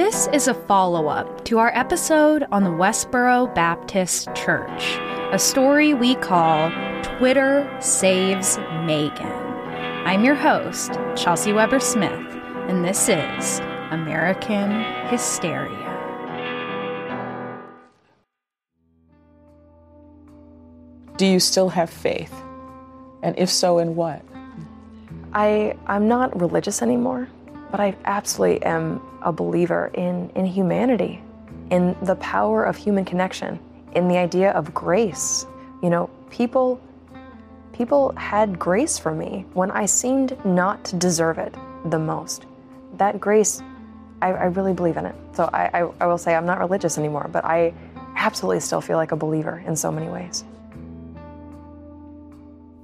This is a follow up to our episode on the Westboro Baptist Church, a story we call Twitter Saves Megan. I'm your host, Chelsea Weber Smith, and this is American Hysteria. Do you still have faith? And if so, in what? I, I'm not religious anymore, but I absolutely am a believer in, in humanity, in the power of human connection, in the idea of grace. You know, people people had grace for me when I seemed not to deserve it the most. That grace, I, I really believe in it. So I, I, I will say I'm not religious anymore, but I absolutely still feel like a believer in so many ways.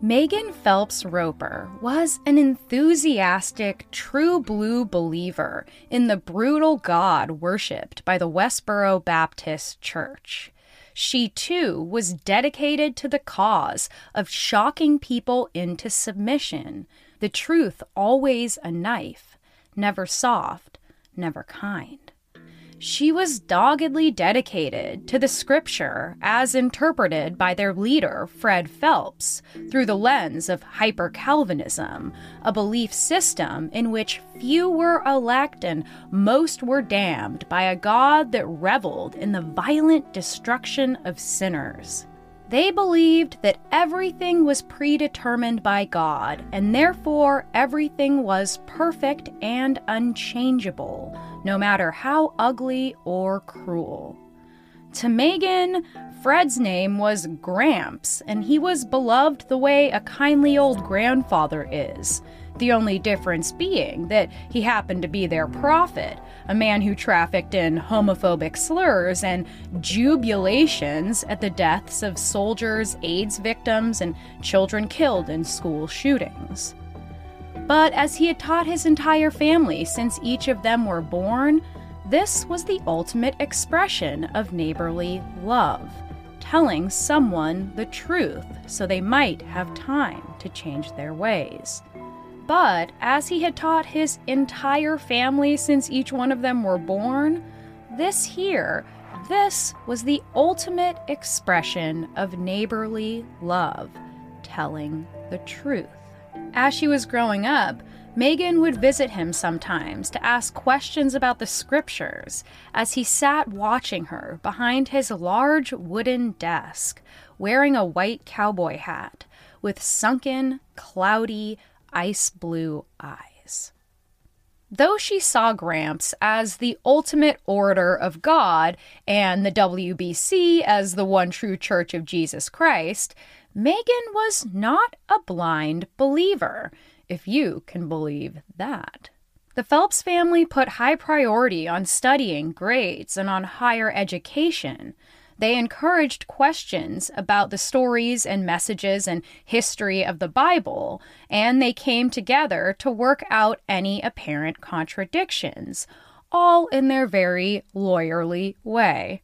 Megan Phelps Roper was an enthusiastic, true blue believer in the brutal God worshipped by the Westboro Baptist Church. She too was dedicated to the cause of shocking people into submission, the truth always a knife, never soft, never kind. She was doggedly dedicated to the scripture as interpreted by their leader, Fred Phelps, through the lens of hyper Calvinism, a belief system in which few were elect and most were damned by a God that reveled in the violent destruction of sinners. They believed that everything was predetermined by God, and therefore everything was perfect and unchangeable, no matter how ugly or cruel. To Megan, Fred's name was Gramps, and he was beloved the way a kindly old grandfather is the only difference being that he happened to be their prophet, a man who trafficked in homophobic slurs and jubilations at the deaths of soldiers, AIDS victims, and children killed in school shootings. But as he had taught his entire family since each of them were born, this was the ultimate expression of neighborly love, telling someone the truth so they might have time to change their ways. But as he had taught his entire family since each one of them were born, this here, this was the ultimate expression of neighborly love, telling the truth. As she was growing up, Megan would visit him sometimes to ask questions about the scriptures as he sat watching her behind his large wooden desk, wearing a white cowboy hat with sunken, cloudy, ice blue eyes. Though she saw Gramps as the ultimate orator of God and the WBC as the one true church of Jesus Christ, Megan was not a blind believer, if you can believe that. The Phelps family put high priority on studying, grades, and on higher education, they encouraged questions about the stories and messages and history of the Bible, and they came together to work out any apparent contradictions, all in their very lawyerly way.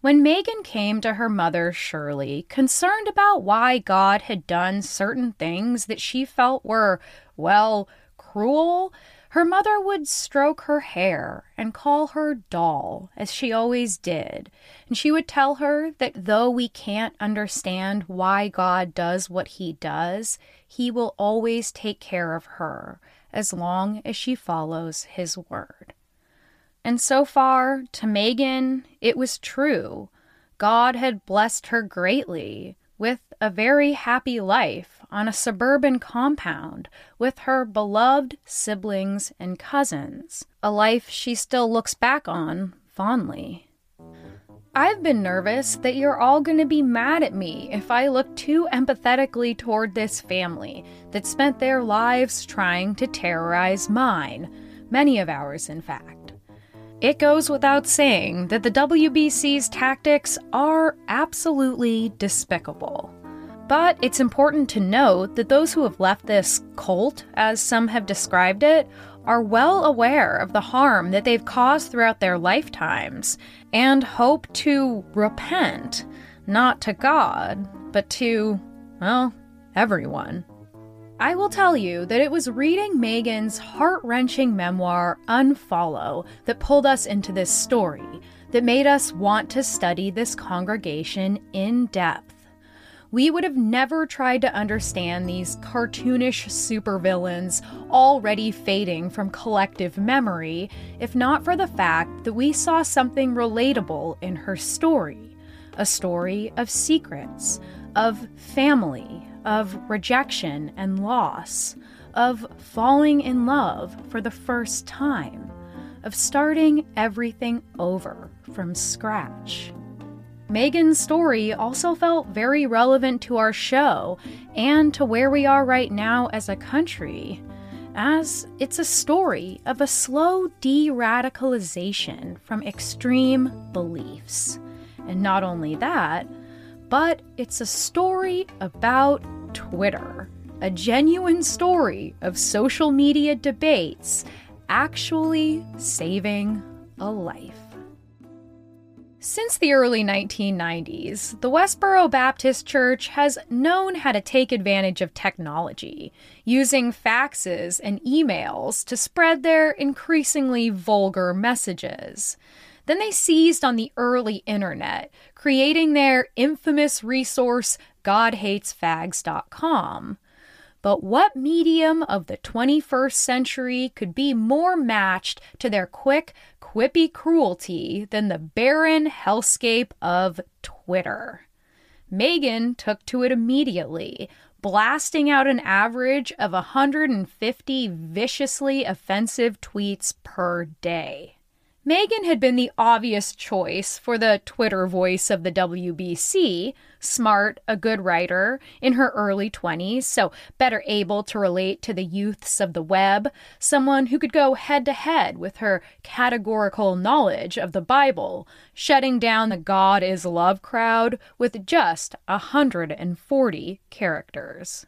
When Megan came to her mother, Shirley, concerned about why God had done certain things that she felt were, well, cruel, her mother would stroke her hair and call her doll, as she always did, and she would tell her that though we can't understand why God does what he does, he will always take care of her as long as she follows his word. And so far, to Megan, it was true. God had blessed her greatly with a very happy life on a suburban compound with her beloved siblings and cousins, a life she still looks back on fondly. I've been nervous that you're all going to be mad at me if I look too empathetically toward this family that spent their lives trying to terrorize mine, many of ours, in fact. It goes without saying that the WBC's tactics are absolutely despicable. But it's important to note that those who have left this cult, as some have described it, are well aware of the harm that they've caused throughout their lifetimes and hope to repent, not to God, but to, well, everyone. I will tell you that it was reading Megan's heart wrenching memoir, Unfollow, that pulled us into this story, that made us want to study this congregation in depth. We would have never tried to understand these cartoonish supervillains already fading from collective memory if not for the fact that we saw something relatable in her story a story of secrets, of family, of rejection and loss, of falling in love for the first time, of starting everything over from scratch. Megan's story also felt very relevant to our show and to where we are right now as a country, as it's a story of a slow de radicalization from extreme beliefs. And not only that, but it's a story about Twitter, a genuine story of social media debates actually saving a life. Since the early 1990s, the Westboro Baptist Church has known how to take advantage of technology, using faxes and emails to spread their increasingly vulgar messages. Then they seized on the early internet, creating their infamous resource, GodHatesFags.com. But what medium of the 21st century could be more matched to their quick, quippy cruelty than the barren hellscape of Twitter? Megan took to it immediately, blasting out an average of 150 viciously offensive tweets per day. Megan had been the obvious choice for the Twitter voice of the WBC, smart, a good writer, in her early 20s, so better able to relate to the youths of the web, someone who could go head to head with her categorical knowledge of the Bible, shutting down the God is love crowd with just 140 characters.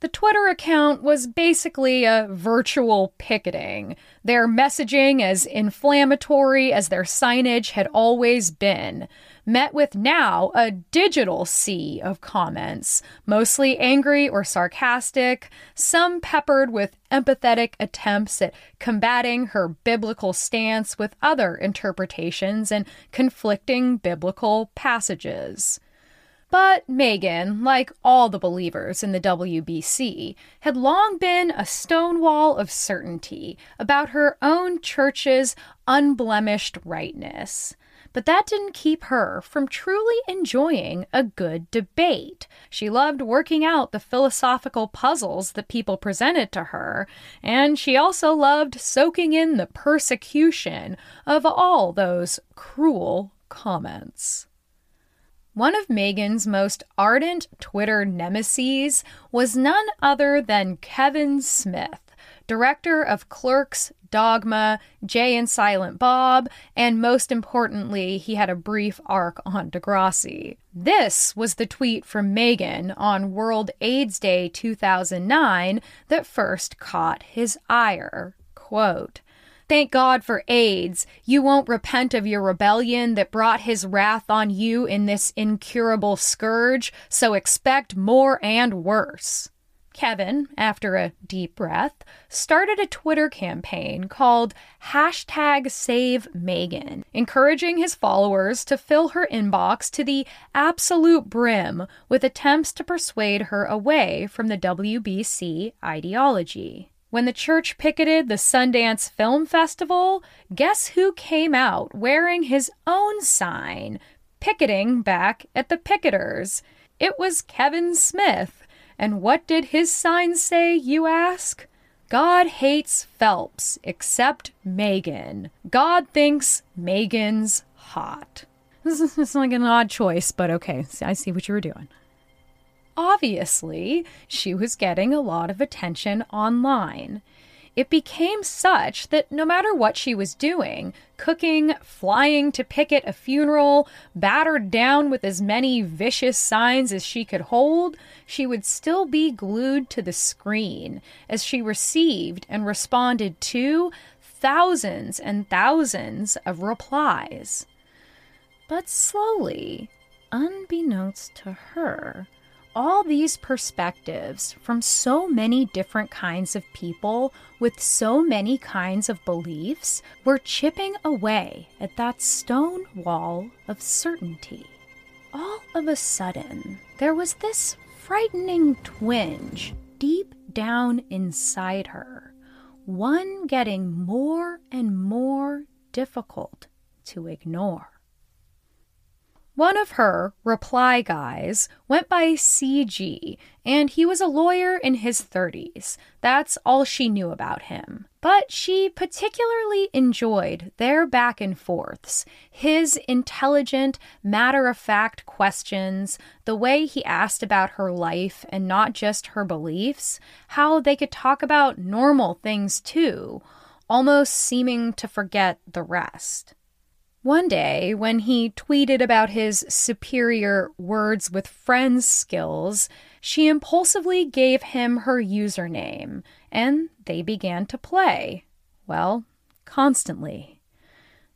The Twitter account was basically a virtual picketing, their messaging as inflammatory as their signage had always been, met with now a digital sea of comments, mostly angry or sarcastic, some peppered with empathetic attempts at combating her biblical stance with other interpretations and conflicting biblical passages. But Megan, like all the believers in the WBC, had long been a stonewall of certainty about her own church's unblemished rightness. But that didn't keep her from truly enjoying a good debate. She loved working out the philosophical puzzles that people presented to her, and she also loved soaking in the persecution of all those cruel comments. One of Megan's most ardent Twitter nemesis was none other than Kevin Smith, director of Clerks, Dogma, Jay and Silent Bob, and most importantly, he had a brief arc on Degrassi. This was the tweet from Megan on World AIDS Day 2009 that first caught his ire. Quote, Thank God for AIDS. You won't repent of your rebellion that brought his wrath on you in this incurable scourge, so expect more and worse. Kevin, after a deep breath, started a Twitter campaign called hashtag Save Megan, encouraging his followers to fill her inbox to the absolute brim with attempts to persuade her away from the WBC ideology. When the church picketed the Sundance Film Festival, guess who came out wearing his own sign, picketing back at the picketers? It was Kevin Smith. And what did his sign say, you ask? God hates Phelps, except Megan. God thinks Megan's hot. This is like an odd choice, but okay, I see what you were doing obviously, she was getting a lot of attention online. It became such that no matter what she was doing cooking, flying to picket a funeral, battered down with as many vicious signs as she could hold she would still be glued to the screen as she received and responded to thousands and thousands of replies. But slowly, unbeknownst to her, all these perspectives from so many different kinds of people with so many kinds of beliefs were chipping away at that stone wall of certainty. All of a sudden, there was this frightening twinge deep down inside her, one getting more and more difficult to ignore. One of her reply guys went by CG, and he was a lawyer in his 30s. That's all she knew about him. But she particularly enjoyed their back and forths, his intelligent, matter of fact questions, the way he asked about her life and not just her beliefs, how they could talk about normal things too, almost seeming to forget the rest. One day, when he tweeted about his superior words with friends skills, she impulsively gave him her username, and they began to play. Well, constantly.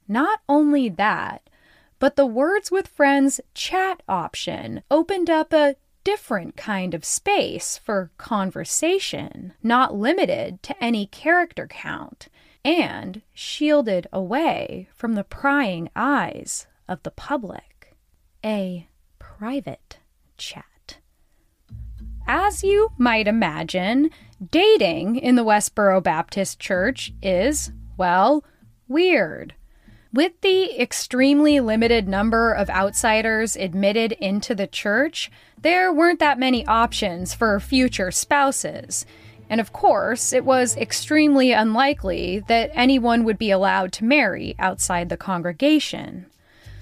Not only that, but the Words with Friends chat option opened up a different kind of space for conversation, not limited to any character count and shielded away from the prying eyes of the public. A private chat. As you might imagine, dating in the Westboro Baptist Church is, well, weird. With the extremely limited number of outsiders admitted into the church, there weren't that many options for future spouses. And of course, it was extremely unlikely that anyone would be allowed to marry outside the congregation.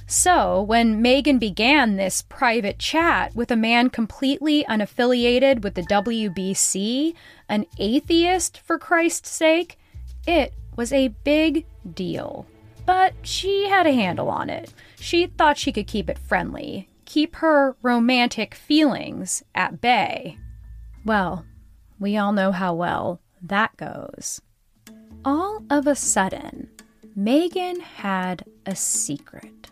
So, when Megan began this private chat with a man completely unaffiliated with the WBC, an atheist for Christ's sake, it was a big deal. But she had a handle on it. She thought she could keep it friendly, keep her romantic feelings at bay. Well, we all know how well that goes. All of a sudden, Megan had a secret.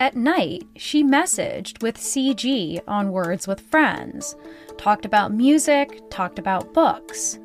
At night, she messaged with CG on Words with Friends, talked about music, talked about books.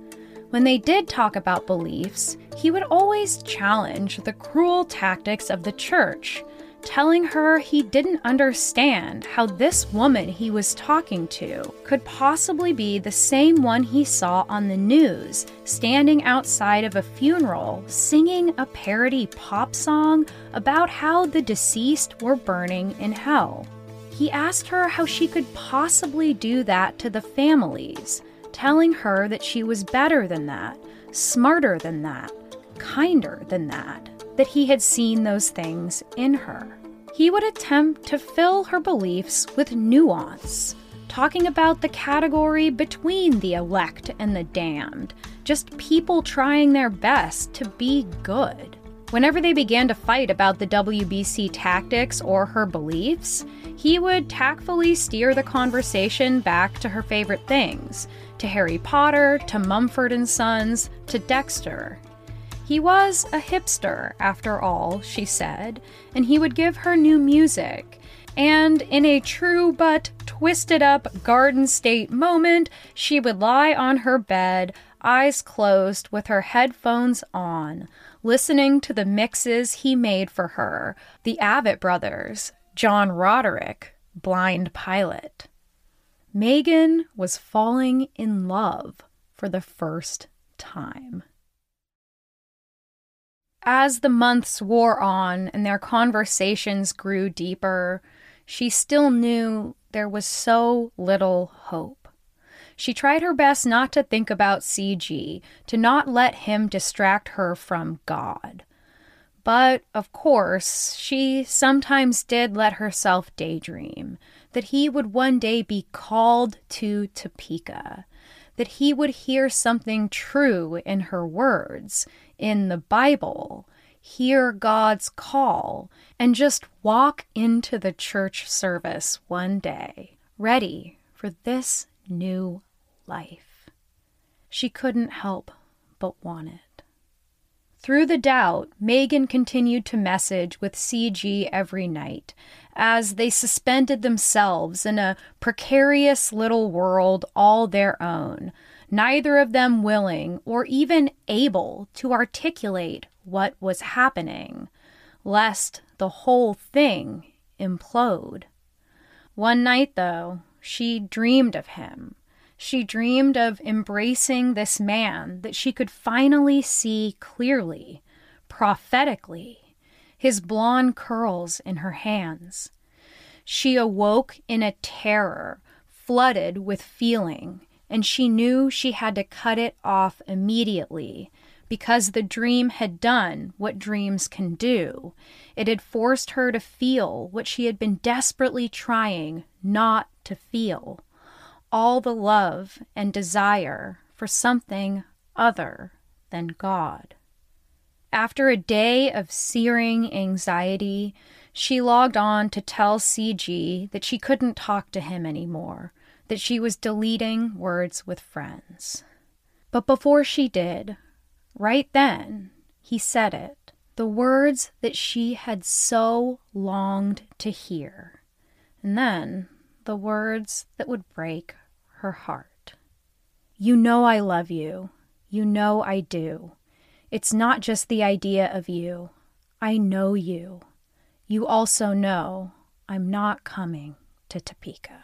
When they did talk about beliefs, he would always challenge the cruel tactics of the church telling her he didn't understand how this woman he was talking to could possibly be the same one he saw on the news, standing outside of a funeral singing a parody pop song about how the deceased were burning in hell. He asked her how she could possibly do that to the families, telling her that she was better than that, smarter than that, kinder than that that he had seen those things in her. He would attempt to fill her beliefs with nuance, talking about the category between the elect and the damned, just people trying their best to be good. Whenever they began to fight about the WBC tactics or her beliefs, he would tactfully steer the conversation back to her favorite things to Harry Potter, to Mumford and Sons, to Dexter. He was a hipster, after all, she said, and he would give her new music. And in a true but twisted up Garden State moment, she would lie on her bed, eyes closed, with her headphones on, listening to the mixes he made for her the Avett Brothers, John Roderick, Blind Pilot. Megan was falling in love for the first time. As the months wore on and their conversations grew deeper, she still knew there was so little hope. She tried her best not to think about CG, to not let him distract her from God. But, of course, she sometimes did let herself daydream that he would one day be called to Topeka, that he would hear something true in her words, in the Bible, hear God's call, and just walk into the church service one day, ready for this new life. She couldn't help but want it. Through the doubt, Megan continued to message with CG every night as they suspended themselves in a precarious little world all their own, neither of them willing or even able to articulate what was happening, lest the whole thing implode. One night, though, she dreamed of him she dreamed of embracing this man that she could finally see clearly, prophetically, his blonde curls in her hands. She awoke in a terror, flooded with feeling, and she knew she had to cut it off immediately because the dream had done what dreams can do. It had forced her to feel what she had been desperately trying not to feel all the love and desire for something other than God. After a day of searing anxiety, she logged on to tell CG that she couldn't talk to him anymore, that she was deleting words with friends. But before she did, right then, he said it the words that she had so longed to hear, and then the words that would break her heart. You know I love you. You know I do. It's not just the idea of you. I know you. You also know I'm not coming to Topeka.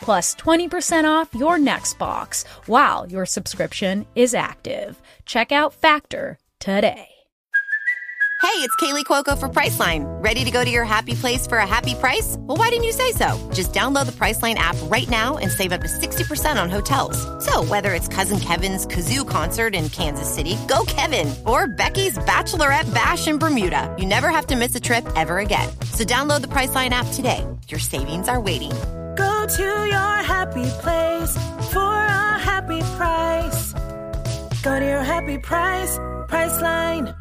plus 20% off your next box while your subscription is active. Check out Factor today. Hey, it's Kaley Cuoco for Priceline. Ready to go to your happy place for a happy price? Well, why didn't you say so? Just download the Priceline app right now and save up to 60% on hotels. So, whether it's Cousin Kevin's Kazoo concert in Kansas City, go Kevin, or Becky's Bachelorette Bash in Bermuda, you never have to miss a trip ever again. So, download the Priceline app today. Your savings are waiting. Go to your happy place for a happy price. Go to your happy price, Priceline.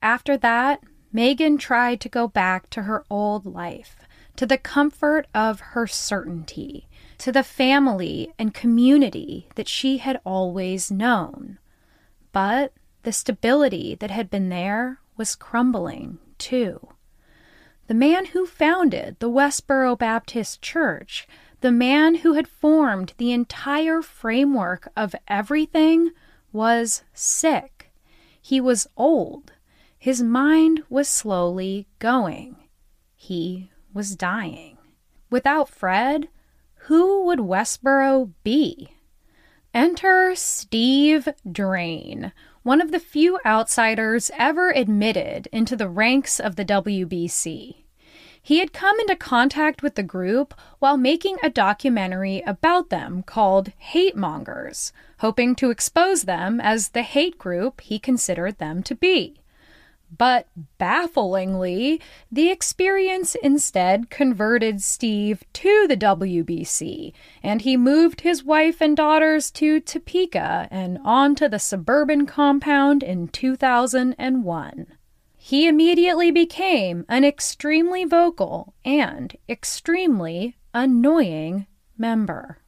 After that, Megan tried to go back to her old life, to the comfort of her certainty, to the family and community that she had always known. But the stability that had been there was crumbling, too. The man who founded the Westboro Baptist Church, the man who had formed the entire framework of everything, was sick. He was old his mind was slowly going. He was dying. Without Fred, who would Westboro be? Enter Steve Drain, one of the few outsiders ever admitted into the ranks of the WBC. He had come into contact with the group while making a documentary about them called Hate Mongers, hoping to expose them as the hate group he considered them to be. But bafflingly, the experience instead converted Steve to the WBC, and he moved his wife and daughters to Topeka and onto the suburban compound in 2001. He immediately became an extremely vocal and extremely annoying member.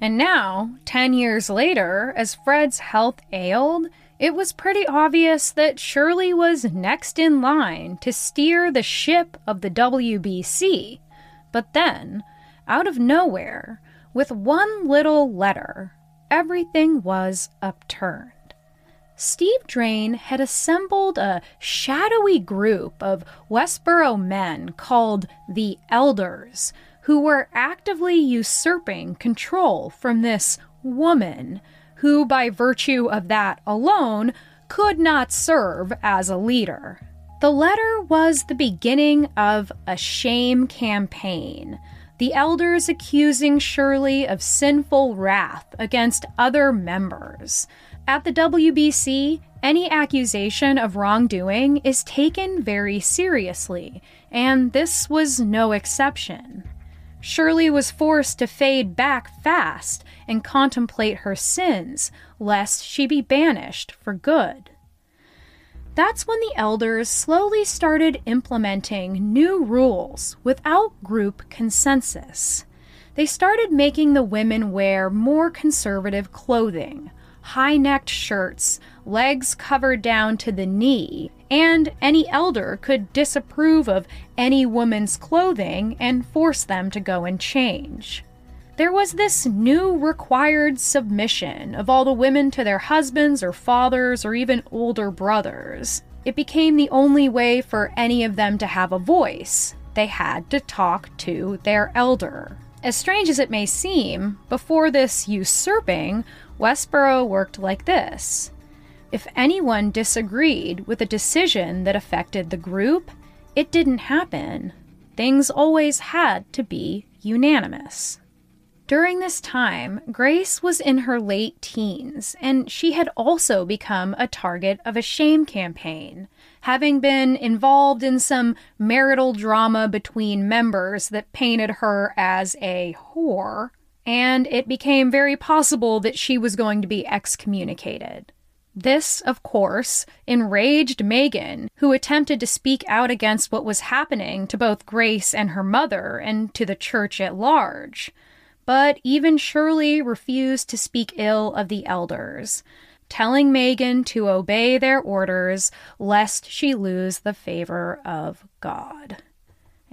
And now, 10 years later, as Fred's health ailed, it was pretty obvious that Shirley was next in line to steer the ship of the WBC. But then, out of nowhere, with one little letter, everything was upturned. Steve Drain had assembled a shadowy group of Westboro men called the Elders, who were actively usurping control from this woman, who, by virtue of that alone, could not serve as a leader. The letter was the beginning of a shame campaign the elders accusing Shirley of sinful wrath against other members. At the WBC, any accusation of wrongdoing is taken very seriously, and this was no exception. Shirley was forced to fade back fast and contemplate her sins, lest she be banished for good. That's when the elders slowly started implementing new rules without group consensus. They started making the women wear more conservative clothing, high necked shirts, legs covered down to the knee, and any elder could disapprove of any woman's clothing and force them to go and change there was this new required submission of all the women to their husbands or fathers or even older brothers. It became the only way for any of them to have a voice. They had to talk to their elder. As strange as it may seem, before this usurping, Westboro worked like this. If anyone disagreed with a decision that affected the group, it didn't happen. Things always had to be unanimous. During this time, Grace was in her late teens, and she had also become a target of a shame campaign, having been involved in some marital drama between members that painted her as a whore, and it became very possible that she was going to be excommunicated. This, of course, enraged Megan, who attempted to speak out against what was happening to both Grace and her mother and to the church at large. But even Shirley refused to speak ill of the elders, telling Megan to obey their orders lest she lose the favor of God.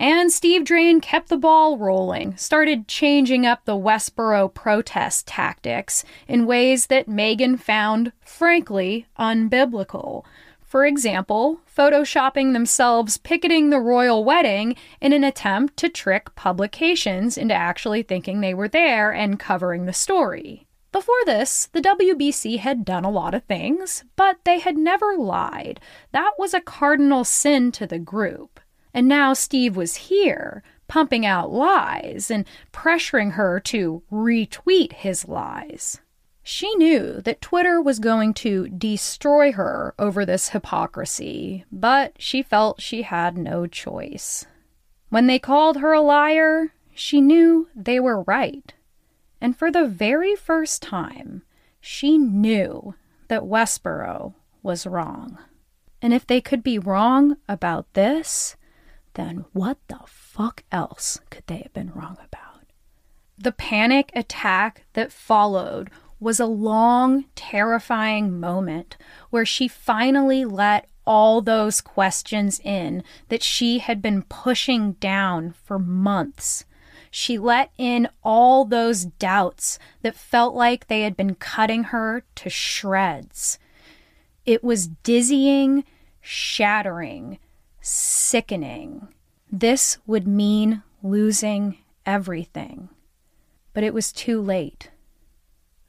And Steve Drain kept the ball rolling, started changing up the Westboro protest tactics in ways that Megan found, frankly, unbiblical, for example, photoshopping themselves picketing the royal wedding in an attempt to trick publications into actually thinking they were there and covering the story. Before this, the WBC had done a lot of things, but they had never lied. That was a cardinal sin to the group. And now Steve was here, pumping out lies and pressuring her to retweet his lies. She knew that Twitter was going to destroy her over this hypocrisy, but she felt she had no choice. When they called her a liar, she knew they were right. And for the very first time, she knew that Westboro was wrong. And if they could be wrong about this, then what the fuck else could they have been wrong about? The panic attack that followed was a long, terrifying moment where she finally let all those questions in that she had been pushing down for months. She let in all those doubts that felt like they had been cutting her to shreds. It was dizzying, shattering, sickening. This would mean losing everything. But it was too late.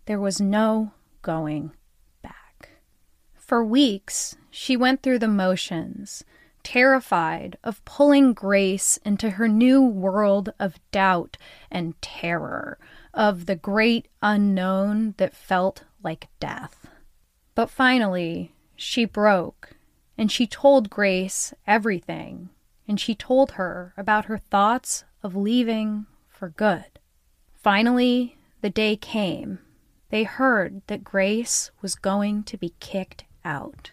There was no going back. For weeks, she went through the motions, terrified of pulling Grace into her new world of doubt and terror, of the great unknown that felt like death. But finally, she broke, and she told Grace everything, and she told her about her thoughts of leaving for good. Finally, the day came they heard that Grace was going to be kicked out.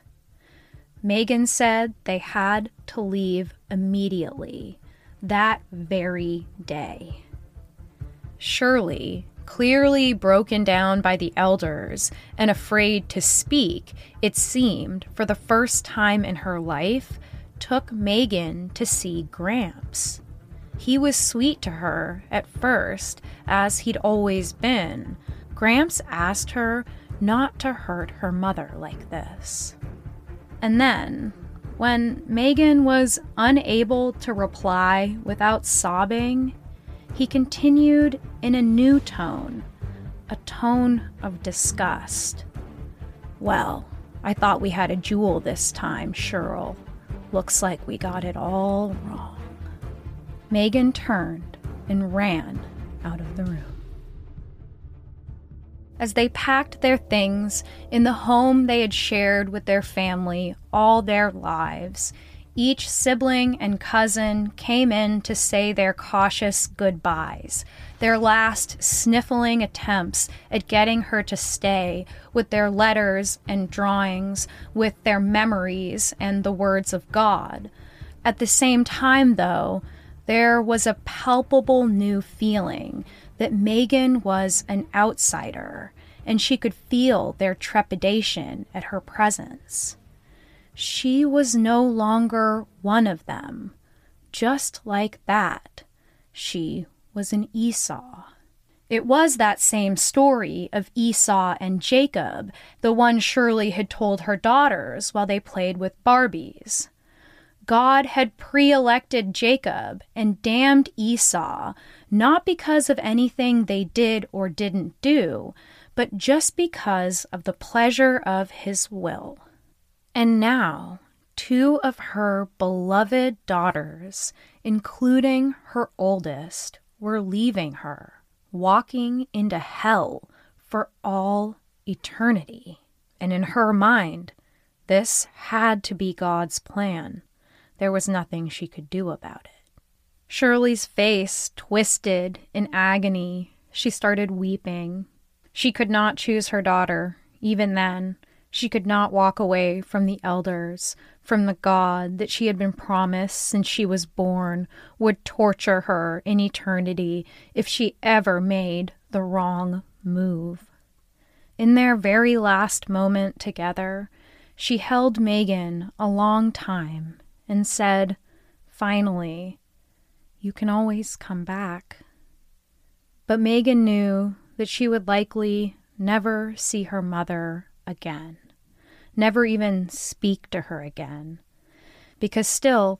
Megan said they had to leave immediately, that very day. Shirley, clearly broken down by the elders and afraid to speak, it seemed, for the first time in her life, took Megan to see Gramps. He was sweet to her at first, as he'd always been. Gramps asked her not to hurt her mother like this. And then, when Megan was unable to reply without sobbing, he continued in a new tone, a tone of disgust. Well, I thought we had a jewel this time, Cheryl. Looks like we got it all wrong. Megan turned and ran out of the room. As they packed their things in the home they had shared with their family all their lives, each sibling and cousin came in to say their cautious goodbyes, their last sniffling attempts at getting her to stay with their letters and drawings, with their memories and the words of God. At the same time, though, there was a palpable new feeling that Megan was an outsider, and she could feel their trepidation at her presence. She was no longer one of them. Just like that, she was an Esau. It was that same story of Esau and Jacob, the one Shirley had told her daughters while they played with Barbies. God had pre elected Jacob and damned Esau, not because of anything they did or didn't do, but just because of the pleasure of his will. And now, two of her beloved daughters, including her oldest, were leaving her, walking into hell for all eternity. And in her mind, this had to be God's plan. There was nothing she could do about it. Shirley's face twisted in agony. She started weeping. She could not choose her daughter, even then, she could not walk away from the elders, from the God that she had been promised since she was born would torture her in eternity if she ever made the wrong move. In their very last moment together, she held Megan a long time and said, finally, You can always come back. But Megan knew that she would likely never see her mother again, never even speak to her again. Because still,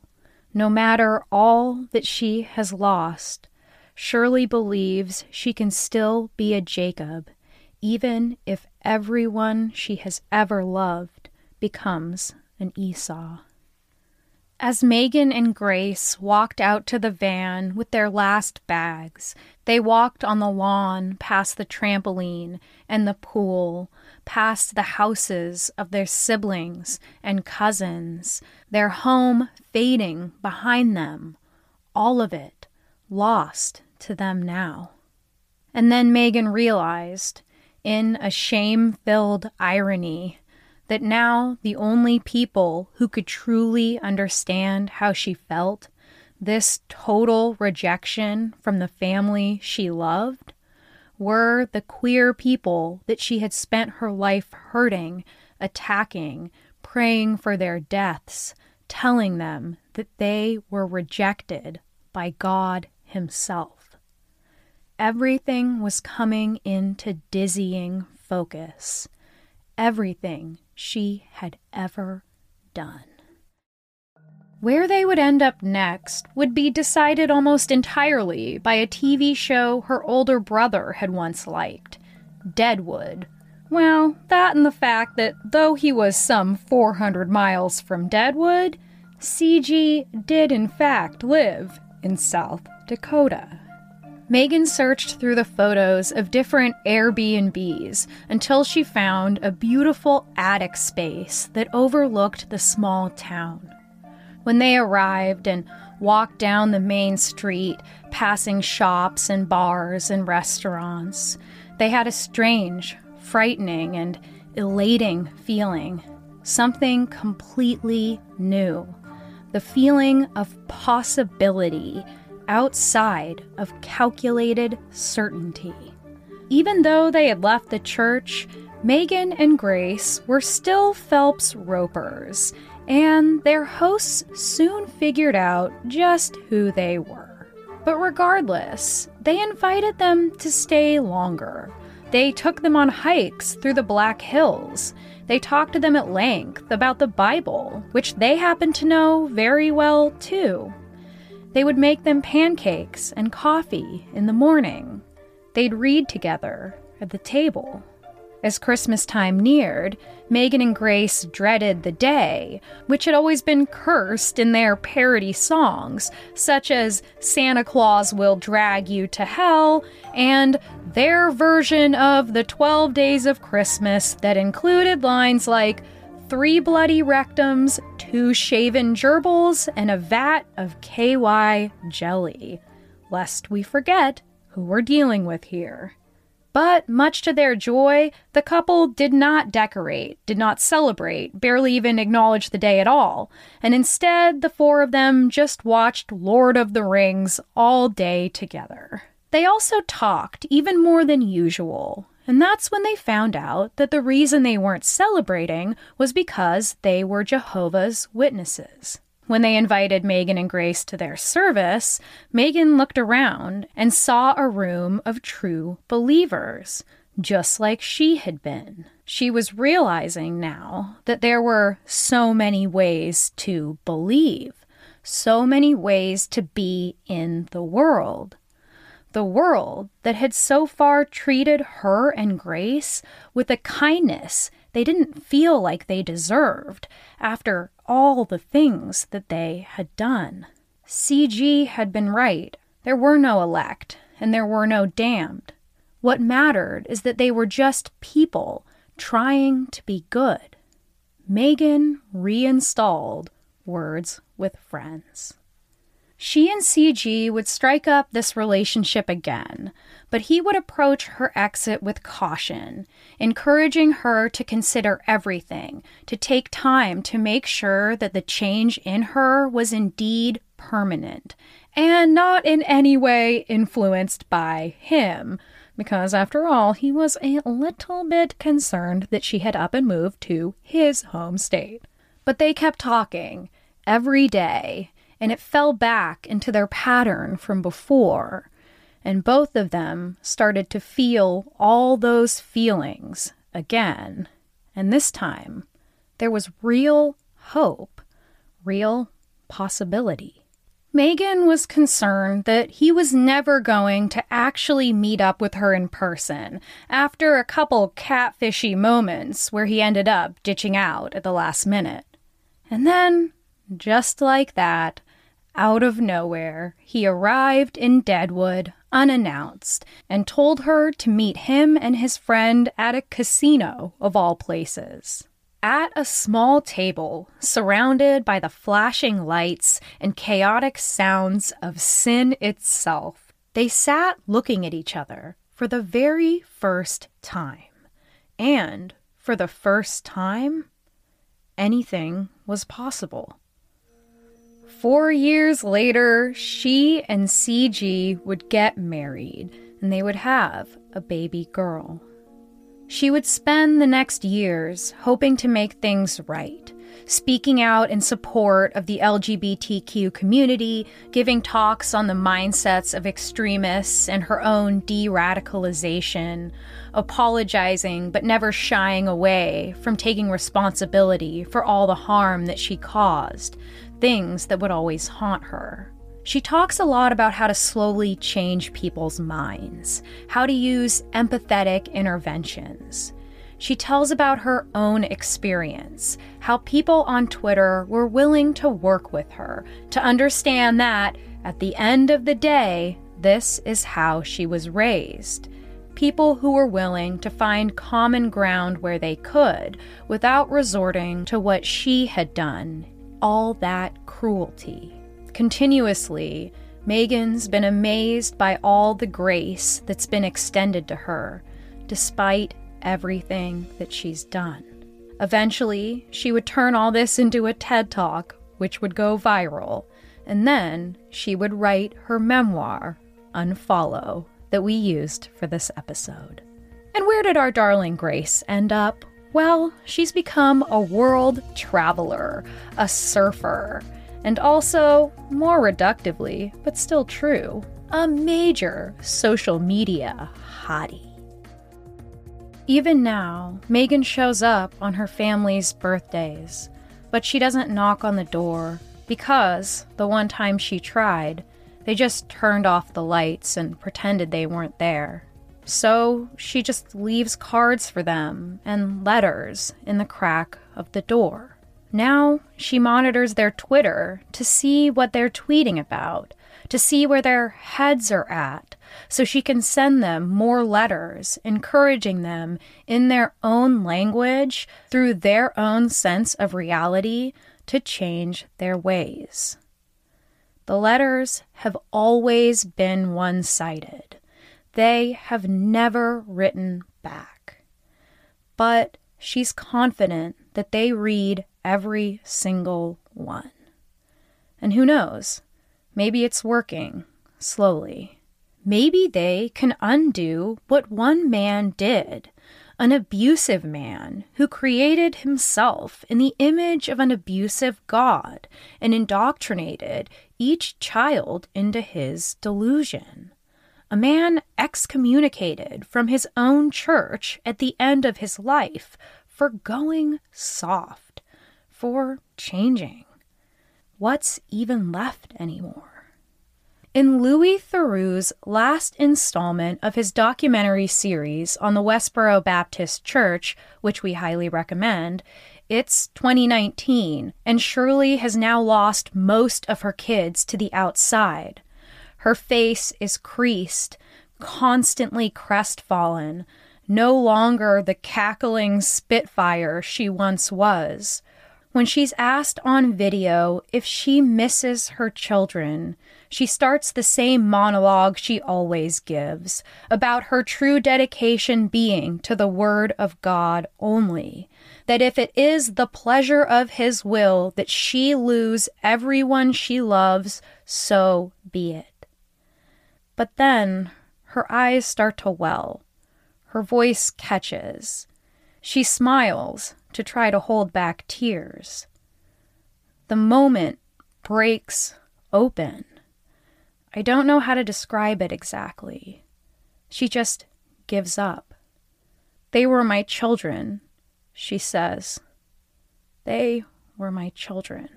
no matter all that she has lost, Shirley believes she can still be a Jacob, even if everyone she has ever loved becomes an Esau. As Megan and Grace walked out to the van with their last bags, they walked on the lawn past the trampoline and the pool, past the houses of their siblings and cousins, their home fading behind them, all of it lost to them now. And then Megan realized, in a shame filled irony, that now the only people who could truly understand how she felt, this total rejection from the family she loved, were the queer people that she had spent her life hurting, attacking, praying for their deaths, telling them that they were rejected by God Himself. Everything was coming into dizzying focus. Everything she had ever done. Where they would end up next would be decided almost entirely by a TV show her older brother had once liked Deadwood. Well, that and the fact that though he was some 400 miles from Deadwood, CG did in fact live in South Dakota. Megan searched through the photos of different Airbnbs until she found a beautiful attic space that overlooked the small town. When they arrived and walked down the main street, passing shops and bars and restaurants, they had a strange, frightening, and elating feeling. Something completely new. The feeling of possibility outside of calculated certainty. Even though they had left the church, Megan and Grace were still Phelps Ropers, and their hosts soon figured out just who they were. But regardless, they invited them to stay longer. They took them on hikes through the Black Hills. They talked to them at length about the Bible, which they happened to know very well too. They would make them pancakes and coffee in the morning. They'd read together at the table. As Christmas time neared, Megan and Grace dreaded the day, which had always been cursed in their parody songs, such as Santa Claus Will Drag You to Hell and their version of the 12 Days of Christmas that included lines like three bloody rectums, two shaven gerbils, and a vat of KY jelly. Lest we forget who we're dealing with here. But much to their joy, the couple did not decorate, did not celebrate, barely even acknowledge the day at all, and instead the four of them just watched Lord of the Rings all day together. They also talked even more than usual, and that's when they found out that the reason they weren't celebrating was because they were Jehovah's Witnesses. When they invited Megan and Grace to their service, Megan looked around and saw a room of true believers, just like she had been. She was realizing now that there were so many ways to believe, so many ways to be in the world. The world that had so far treated her and Grace with a kindness they didn't feel like they deserved after all the things that they had done. CG had been right. There were no elect, and there were no damned. What mattered is that they were just people trying to be good. Megan reinstalled Words with Friends. She and CG would strike up this relationship again, but he would approach her exit with caution, encouraging her to consider everything, to take time to make sure that the change in her was indeed permanent and not in any way influenced by him, because after all, he was a little bit concerned that she had up and moved to his home state. But they kept talking every day and it fell back into their pattern from before. And both of them started to feel all those feelings again. And this time, there was real hope, real possibility. Megan was concerned that he was never going to actually meet up with her in person after a couple catfishy moments where he ended up ditching out at the last minute. And then, just like that, out of nowhere, he arrived in Deadwood unannounced and told her to meet him and his friend at a casino, of all places. At a small table, surrounded by the flashing lights and chaotic sounds of sin itself, they sat looking at each other for the very first time. And for the first time, anything was possible. Four years later, she and CG would get married and they would have a baby girl. She would spend the next years hoping to make things right, speaking out in support of the LGBTQ community, giving talks on the mindsets of extremists and her own de radicalization, apologizing but never shying away from taking responsibility for all the harm that she caused, things that would always haunt her. She talks a lot about how to slowly change people's minds, how to use empathetic interventions. She tells about her own experience, how people on Twitter were willing to work with her to understand that, at the end of the day, this is how she was raised. People who were willing to find common ground where they could without resorting to what she had done all that cruelty. Continuously, Megan's been amazed by all the grace that's been extended to her, despite everything that she's done. Eventually, she would turn all this into a TED Talk, which would go viral, And then she would write her memoir, Unfollow, that we used for this episode. And where did our darling Grace end up? Well, she's become a world traveler, a surfer, and also, more reductively, but still true, a major social media hottie. Even now, Megan shows up on her family's birthdays, but she doesn't knock on the door because the one time she tried, they just turned off the lights and pretended they weren't there. So she just leaves cards for them and letters in the crack of the door. Now she monitors their Twitter to see what they're tweeting about, to see where their heads are at, so she can send them more letters, encouraging them in their own language through their own sense of reality to change their ways. The letters have always been one sided. They have never written back. But she's confident that they read every single one. And who knows? Maybe it's working slowly. Maybe they can undo what one man did an abusive man who created himself in the image of an abusive God and indoctrinated each child into his delusion. A man excommunicated from his own church at the end of his life for going soft, for changing. What's even left anymore? In Louis Theroux's last installment of his documentary series on the Westboro Baptist Church, which we highly recommend, it's 2019, and Shirley has now lost most of her kids to the outside. Her face is creased, constantly crestfallen, no longer the cackling spitfire she once was. When she's asked on video if she misses her children, she starts the same monologue she always gives about her true dedication being to the Word of God only. That if it is the pleasure of His will that she lose everyone she loves, so be it. But then her eyes start to well, her voice catches. She smiles to try to hold back tears. The moment breaks open. I don't know how to describe it exactly. She just gives up. They were my children, she says. They were my children.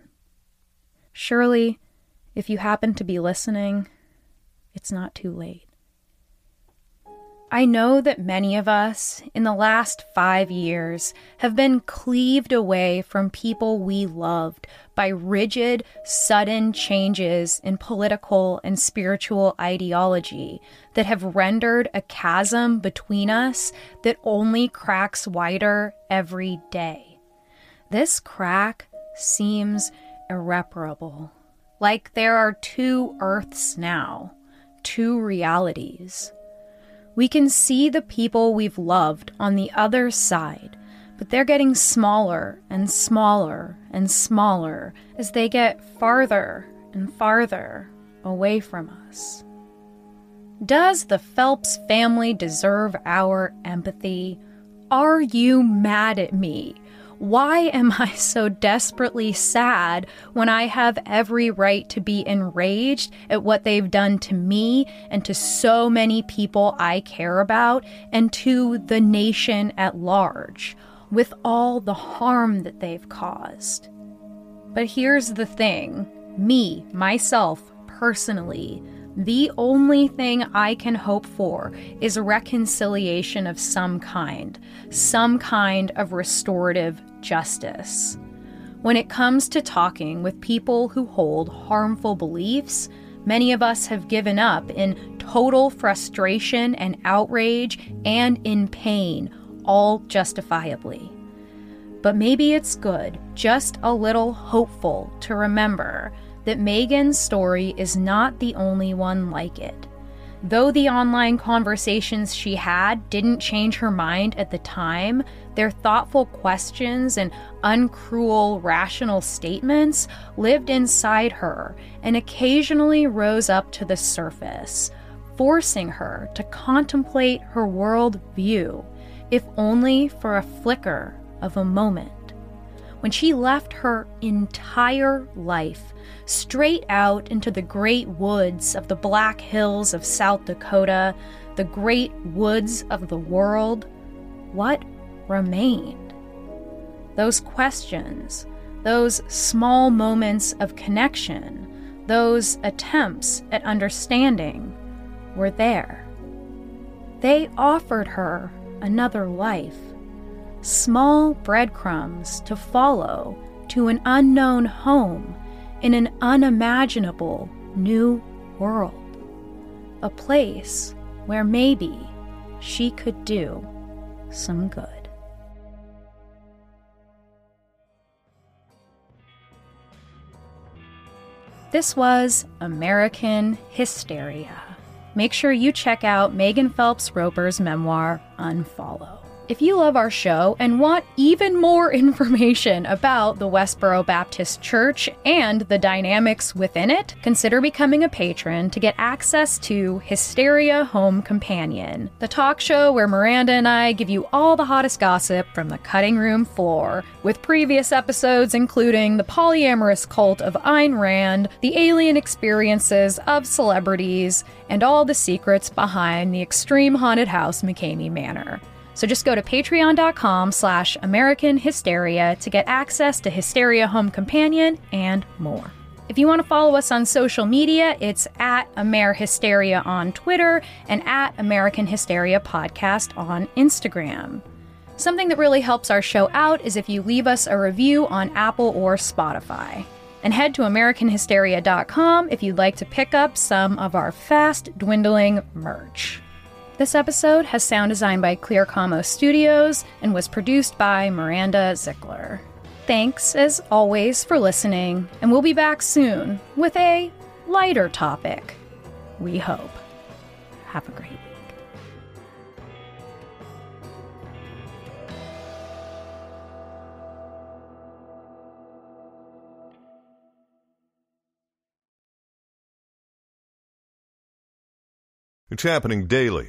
Shirley, if you happen to be listening, it's not too late. I know that many of us in the last five years have been cleaved away from people we loved by rigid, sudden changes in political and spiritual ideology that have rendered a chasm between us that only cracks wider every day. This crack seems irreparable, like there are two Earths now, two realities. We can see the people we've loved on the other side, but they're getting smaller and smaller and smaller as they get farther and farther away from us. Does the Phelps family deserve our empathy? Are you mad at me? Why am I so desperately sad when I have every right to be enraged at what they've done to me and to so many people I care about and to the nation at large, with all the harm that they've caused? But here's the thing me, myself, personally, the only thing I can hope for is reconciliation of some kind, some kind of restorative justice. When it comes to talking with people who hold harmful beliefs, many of us have given up in total frustration and outrage and in pain, all justifiably. But maybe it's good, just a little hopeful, to remember that Megan's story is not the only one like it. Though the online conversations she had didn't change her mind at the time, their thoughtful questions and uncruel, rational statements lived inside her and occasionally rose up to the surface, forcing her to contemplate her world view, if only for a flicker of a moment. When she left her entire life straight out into the great woods of the Black Hills of South Dakota, the great woods of the world, what remained? Those questions, those small moments of connection, those attempts at understanding were there. They offered her another life, small breadcrumbs to follow to an unknown home in an unimaginable new world. A place where maybe she could do some good. This was American Hysteria. Make sure you check out Megan Phelps Roper's memoir, Unfollow. If you love our show and want even more information about the Westboro Baptist Church and the dynamics within it, consider becoming a patron to get access to Hysteria Home Companion, the talk show where Miranda and I give you all the hottest gossip from the cutting room floor, with previous episodes including the polyamorous cult of Ayn Rand, the alien experiences of celebrities, and all the secrets behind the extreme haunted house McKamey Manor. So just go to patreon.com slash American Hysteria to get access to Hysteria Home Companion and more. If you want to follow us on social media, it's at AmerHysteria on Twitter and at American Hysteria Podcast on Instagram. Something that really helps our show out is if you leave us a review on Apple or Spotify. And head to AmericanHysteria.com if you'd like to pick up some of our fast dwindling merch. This episode has sound designed by Clear Como Studios and was produced by Miranda Zickler. Thanks, as always, for listening, and we'll be back soon with a lighter topic. We hope. Have a great week. It's happening daily.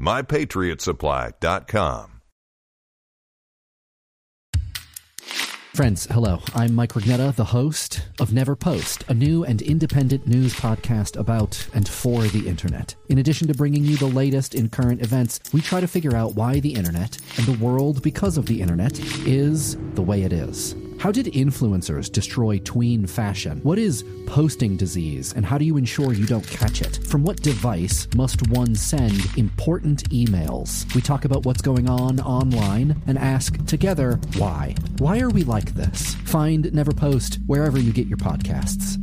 mypatriotsupply.com. Friends, hello. I'm Mike Rugnetta, the host of Never Post, a new and independent news podcast about and for the internet. In addition to bringing you the latest in current events, we try to figure out why the internet and the world, because of the internet, is the way it is. How did influencers destroy tween fashion? What is posting disease, and how do you ensure you don't catch it? From what device must one send important emails? We talk about what's going on online and ask together why. Why are we like this? Find Never Post wherever you get your podcasts.